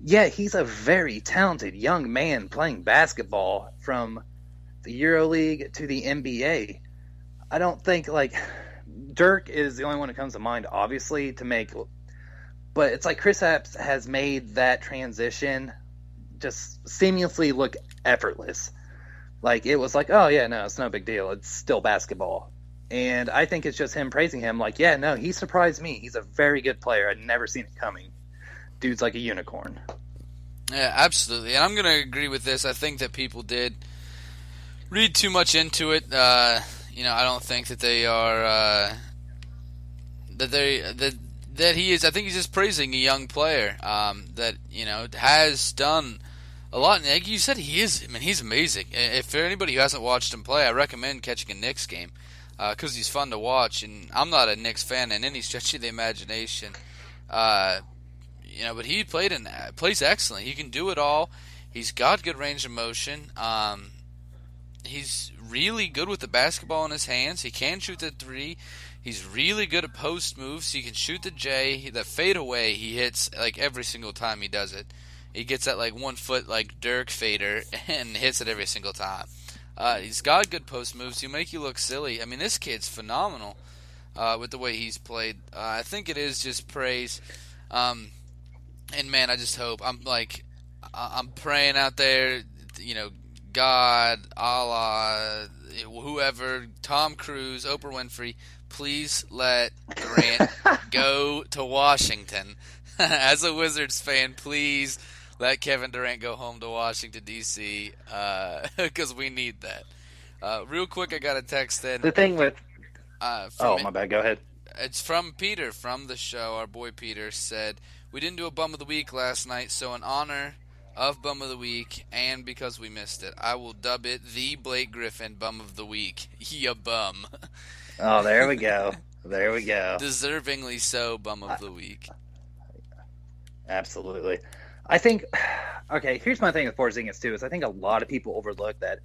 Yeah, he's a very talented young man playing basketball from the EuroLeague to the NBA. I don't think like Dirk is the only one that comes to mind, obviously, to make. But it's like Kristaps has made that transition just seamlessly look effortless. Like it was like, oh yeah, no, it's no big deal. It's still basketball. And I think it's just him praising him, like, yeah, no, he surprised me. He's a very good player. I'd never seen it coming. Dude's like a unicorn. Yeah, absolutely. And I'm going to agree with this. I think that people did read too much into it. Uh, you know, I don't think that they are uh, that they that that he is. I think he's just praising a young player um, that you know has done a lot. And like you said, he is. I mean, he's amazing. If for anybody who hasn't watched him play, I recommend catching a Knicks game because he's fun to watch. And I'm not a Knicks fan in any stretch of the imagination. Uh, you know, but he played in plays excellent. He can do it all. He's got good range of motion. Um, he's really good with the basketball in his hands. He can shoot the three. He's really good at post moves. He can shoot the J. The fadeaway he hits like every single time he does it. He gets that like one foot like Dirk fader and hits it every single time. Uh, he's got good post moves. He'll make you look silly. I mean, this kid's phenomenal uh, with the way he's played. Uh, I think it is just praise. Um, and man, I just hope I'm like I'm praying out there. You know, God, Allah, whoever, Tom Cruise, Oprah Winfrey, please let Durant go to Washington. As a Wizards fan, please let Kevin Durant go home to Washington D.C. because uh, we need that. Uh, real quick, I got a text in. The thing with uh, oh my bad, go ahead. It's from Peter from the show. Our boy Peter said we didn't do a bum of the week last night, so in honor of bum of the week and because we missed it, I will dub it the Blake Griffin bum of the week. Ya bum. Oh, there we go. There we go. Deservingly so, bum of the week. Absolutely. I think. Okay, here's my thing with Porzingis too. Is I think a lot of people overlook that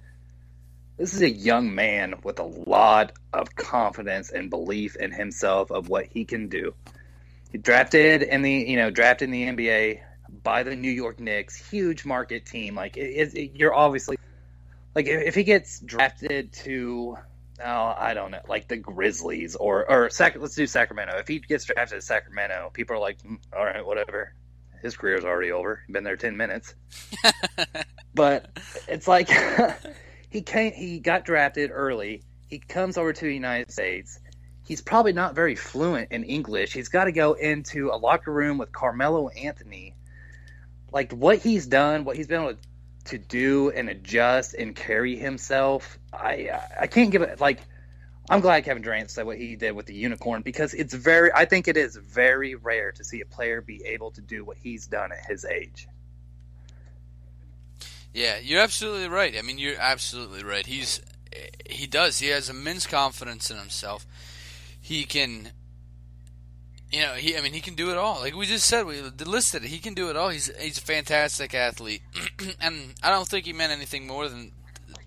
this is a young man with a lot of confidence and belief in himself of what he can do. He drafted in the you know drafted in the NBA by the New York Knicks, huge market team. Like it, it, you're obviously like if, he gets drafted to oh, I don't know, like the Grizzlies or or Sac- let's do Sacramento. If he gets drafted to Sacramento, people are like, mm, all right, whatever. His career's already over. Been there ten minutes. but it's like he came. He got drafted early. He comes over to the United States. He's probably not very fluent in English. He's got to go into a locker room with Carmelo Anthony. Like what he's done, what he's been able to to do and adjust and carry himself. I I can't give it like I'm glad Kevin Durant said what he did with the unicorn because it's very I think it is very rare to see a player be able to do what he's done at his age. Yeah, you're absolutely right. I mean, you're absolutely right. He's he does. He has immense confidence in himself. He can you know, he I mean he can do it all. Like we just said, we listed it. He can do it all. He's he's a fantastic athlete, and I don't think he meant anything more than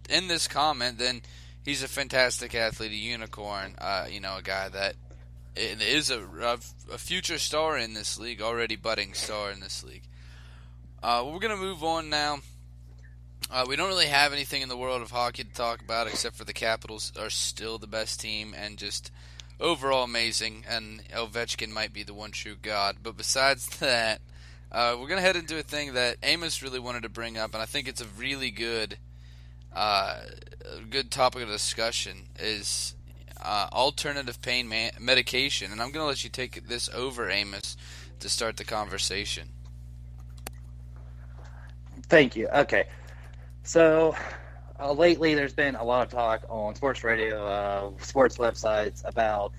in this comment than he's a fantastic athlete, a unicorn. Uh, you know, a guy that is a, a, future star in this league, already budding star in this league. Uh, we're gonna move on now. Uh, we don't really have anything in the world of hockey to talk about except for the Capitals are still the best team and just overall amazing, and Ovechkin might be the one true god. But besides that, uh, we're gonna head into a thing that Amos really wanted to bring up, and I think it's a really good, uh, a good topic of discussion. Is uh, alternative pain medication, and I'm gonna let you take this over, Amos, to start the conversation. Thank you. Okay, so uh, lately there's been a lot of talk on sports radio, uh, sports websites about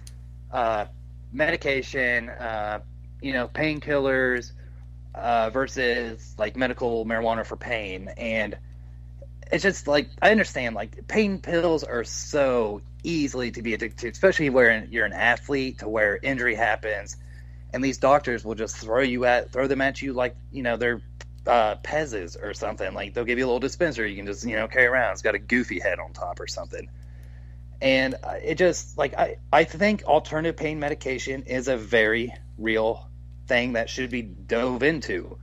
uh, medication, uh, you know, painkillers versus like medical marijuana for pain, and it's just like I understand like pain pills are so easily to be addicted to, especially where you're an athlete, to where injury happens, and these doctors will just throw you at throw them at you like you know they're uh, Pez's or something. Like they'll give you a little dispenser you can just you know carry around. It's got a goofy head on top or something. And it just like I I think alternative pain medication is a very real thing that should be dove into.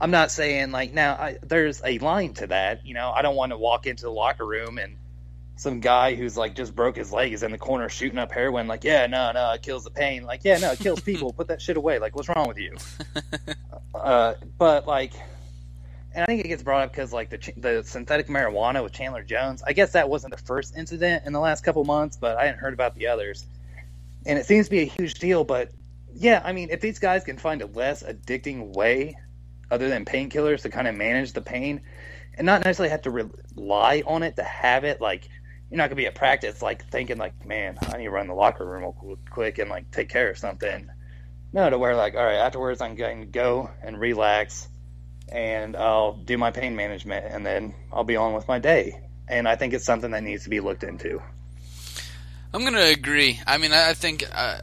I'm not saying like now I, there's a line to that. You know I don't want to walk into the locker room and some guy who's like just broke his leg is in the corner shooting up heroin. Like yeah no no it kills the pain. Like yeah no it kills people. Put that shit away. Like what's wrong with you? uh, but like and I think it gets brought up because like the the synthetic marijuana with Chandler Jones. I guess that wasn't the first incident in the last couple months, but I hadn't heard about the others. And it seems to be a huge deal. But yeah, I mean, if these guys can find a less addicting way other than painkillers to kind of manage the pain, and not necessarily have to rely on it to have it, like you're not gonna be at practice like thinking like, man, I need to run the locker room real quick and like take care of something. No, to where like, all right, afterwards I'm going to go and relax and I'll do my pain management, and then I'll be on with my day. And I think it's something that needs to be looked into. I'm going to agree. I mean, I think uh,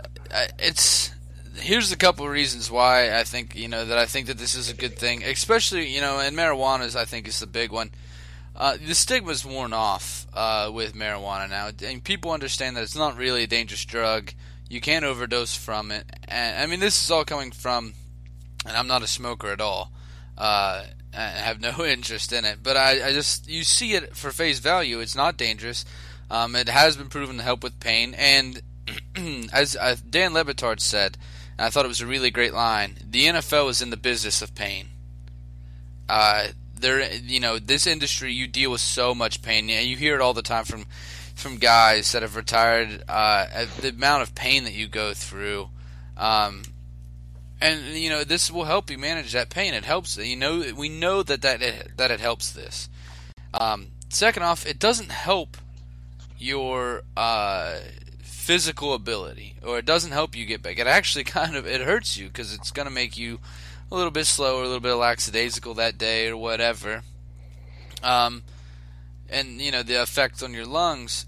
it's here's a couple of reasons why I think you know that I think that this is a good thing, especially you know, and marijuana is I think is the big one. Uh, the stigma's worn off uh, with marijuana now, and people understand that it's not really a dangerous drug. You can't overdose from it, and I mean this is all coming from, and I'm not a smoker at all, uh, I have no interest in it. But I, I just you see it for face value. It's not dangerous. Um, it has been proven to help with pain, and as Dan Le Batard said, I thought it was a really great line. The NFL is in the business of pain. Uh, there, you know, this industry you deal with so much pain, you hear it all the time from from guys that have retired. Uh, the amount of pain that you go through, um, and you know, this will help you manage that pain. It helps. You know, we know that that it, that it helps this. Um, second off, it doesn't help your uh, physical ability, or it doesn't help you get back. It actually kind of it hurts you because it's going to make you a little bit slower, a little bit lackadaisical that day, or whatever. Um, and you know the effect on your lungs.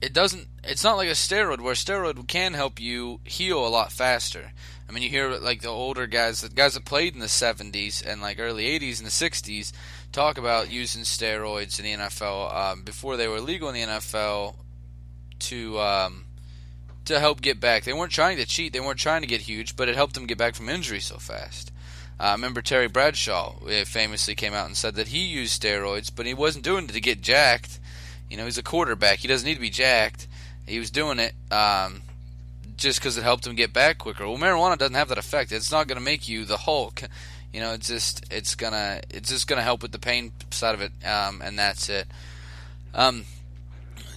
It doesn't. It's not like a steroid where a steroid can help you heal a lot faster. I mean, you hear like the older guys, the guys that played in the '70s and like early '80s and the '60s, talk about using steroids in the NFL um, before they were legal in the NFL to um, to help get back. They weren't trying to cheat. They weren't trying to get huge, but it helped them get back from injury so fast. I uh, remember Terry Bradshaw uh, famously came out and said that he used steroids, but he wasn't doing it to get jacked. You know, he's a quarterback. He doesn't need to be jacked. He was doing it um, just because it helped him get back quicker. Well, marijuana doesn't have that effect. It's not going to make you the Hulk. You know, it's just it's gonna it's just gonna help with the pain side of it, um, and that's it. Um,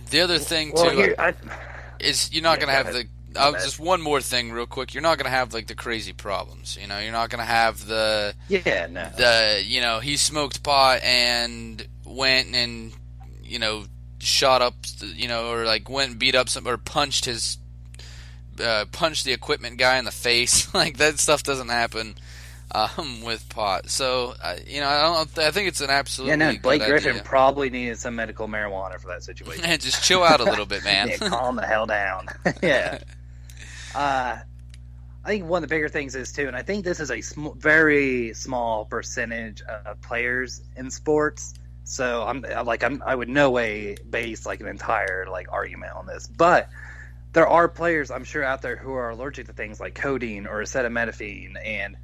the other thing well, too here, I, is you're not yeah, gonna have go the. Uh, just one more thing, real quick. You're not gonna have like the crazy problems. You know, you're not gonna have the yeah no the you know he smoked pot and went and you know shot up you know or like went and beat up some or punched his uh, punched the equipment guy in the face. like that stuff doesn't happen um, with pot. So uh, you know, I don't. I think it's an absolutely yeah. No, Blake Griffin idea. probably needed some medical marijuana for that situation. Just chill out a little bit, man. yeah, calm the hell down. yeah. Uh, I think one of the bigger things is too, and I think this is a sm- very small percentage of players in sports. So I'm like I'm I would no way base like an entire like argument on this, but there are players I'm sure out there who are allergic to things like codeine or acetaminophen, and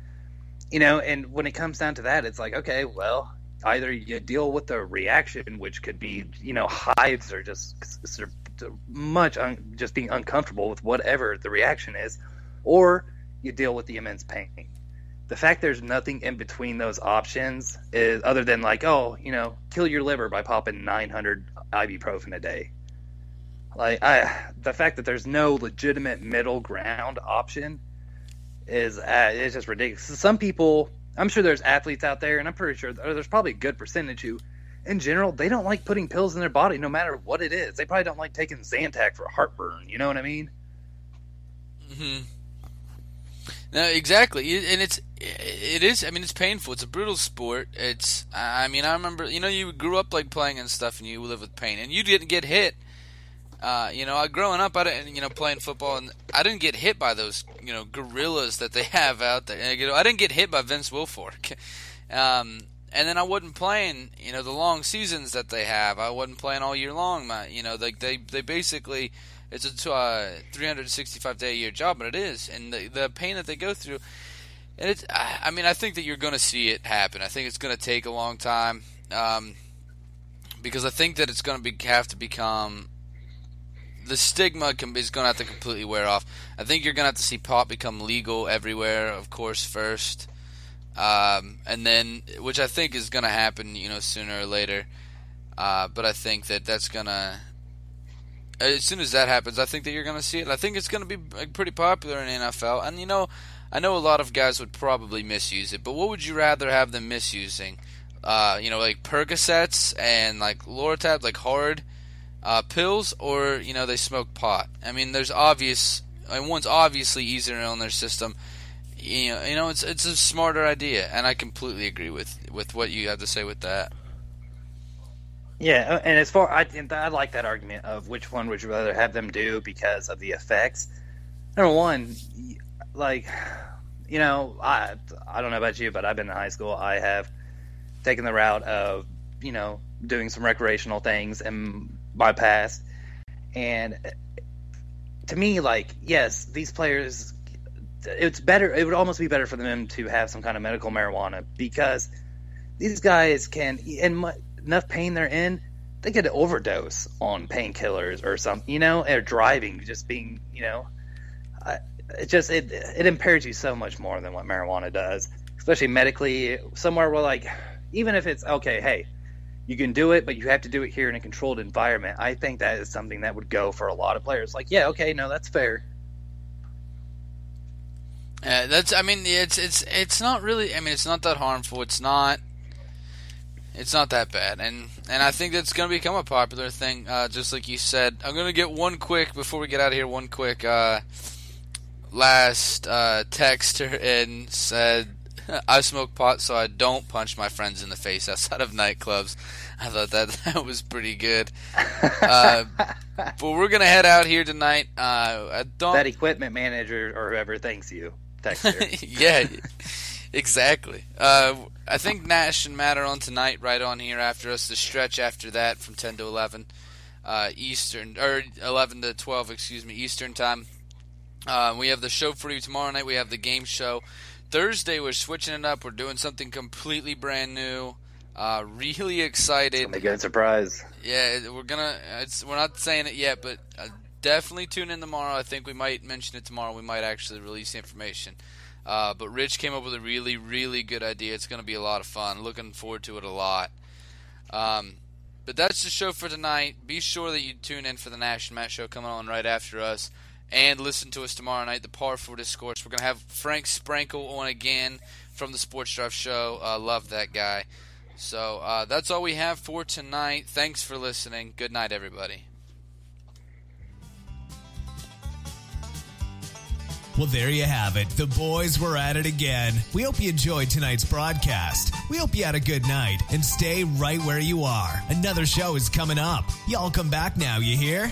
you know, and when it comes down to that, it's like okay, well, either you deal with the reaction, which could be you know hives or just much un- just being uncomfortable with whatever the reaction is, or you deal with the immense pain. The fact there's nothing in between those options is other than like, oh, you know, kill your liver by popping 900 ibuprofen a day. Like, I, the fact that there's no legitimate middle ground option is uh, it's just ridiculous. Some people, I'm sure there's athletes out there, and I'm pretty sure there's probably a good percentage who, in general, they don't like putting pills in their body no matter what it is. They probably don't like taking Zantac for heartburn. You know what I mean? hmm No, exactly, and it's it is. I mean, it's painful. It's a brutal sport. It's. I mean, I remember. You know, you grew up like playing and stuff, and you live with pain, and you didn't get hit. Uh, you know, I growing up, I didn't, you know, playing football, and I didn't get hit by those, you know, gorillas that they have out there. You know, I didn't get hit by Vince Wilfork. Um, and then I wasn't playing, you know, the long seasons that they have. I wasn't playing all year long. My, you know, they they they basically it's a uh, 365 day a year job, but it is, and the the pain that they go through. And it's, I mean, I think that you're going to see it happen. I think it's going to take a long time, um, because I think that it's going to be have to become the stigma can, is going to have to completely wear off. I think you're going to have to see pot become legal everywhere, of course, first, um, and then which I think is going to happen, you know, sooner or later. Uh, but I think that that's going to as soon as that happens, I think that you're going to see it. I think it's going to be pretty popular in NFL, and you know, I know a lot of guys would probably misuse it. But what would you rather have them misusing? Uh, you know, like Percocets and like Loratab, like hard uh, pills, or you know, they smoke pot. I mean, there's obvious. One's obviously easier on their system. You know, you know, it's it's a smarter idea, and I completely agree with with what you have to say with that. Yeah, and as far I, I like that argument of which one would you rather have them do because of the effects. Number one, like you know, I I don't know about you, but I've been in high school. I have taken the route of you know doing some recreational things in my past, and to me, like yes, these players, it's better. It would almost be better for them to have some kind of medical marijuana because these guys can, mu- enough pain they're in, they could overdose on painkillers or something, you know, or driving, just being, you know, it just it it impairs you so much more than what marijuana does, especially medically. Somewhere where like, even if it's okay, hey, you can do it, but you have to do it here in a controlled environment. I think that is something that would go for a lot of players. Like, yeah, okay, no, that's fair. Yeah, that's. I mean, it's it's it's not really. I mean, it's not that harmful. It's not. It's not that bad, and and I think that's going to become a popular thing. Uh, just like you said, I'm going to get one quick before we get out of here. One quick uh, last uh, texter and said, "I smoke pot, so I don't punch my friends in the face outside of nightclubs." I thought that that was pretty good. Uh, but we're gonna head out here tonight. Uh, I don't. That equipment manager or whoever thanks you. Yeah, exactly. Uh, I think Nash and Matt are on tonight, right on here after us. The stretch after that from 10 to 11 uh, Eastern, or 11 to 12, excuse me, Eastern time. Uh, we have the show for you tomorrow night. We have the game show. Thursday, we're switching it up. We're doing something completely brand new. Uh, really excited. It's a good surprise. Yeah, we're gonna. It's we're not saying it yet, but uh, definitely tune in tomorrow. I think we might mention it tomorrow. We might actually release the information. Uh, but Rich came up with a really, really good idea. It's going to be a lot of fun. Looking forward to it a lot. Um, but that's the show for tonight. Be sure that you tune in for the Nash and Matt show coming on right after us. And listen to us tomorrow night, the 4 Discourse. We're going to have Frank Sprankle on again from the Sports Drive show. Uh, love that guy. So uh, that's all we have for tonight. Thanks for listening. Good night, everybody. Well, there you have it. The boys were at it again. We hope you enjoyed tonight's broadcast. We hope you had a good night and stay right where you are. Another show is coming up. Y'all come back now, you hear?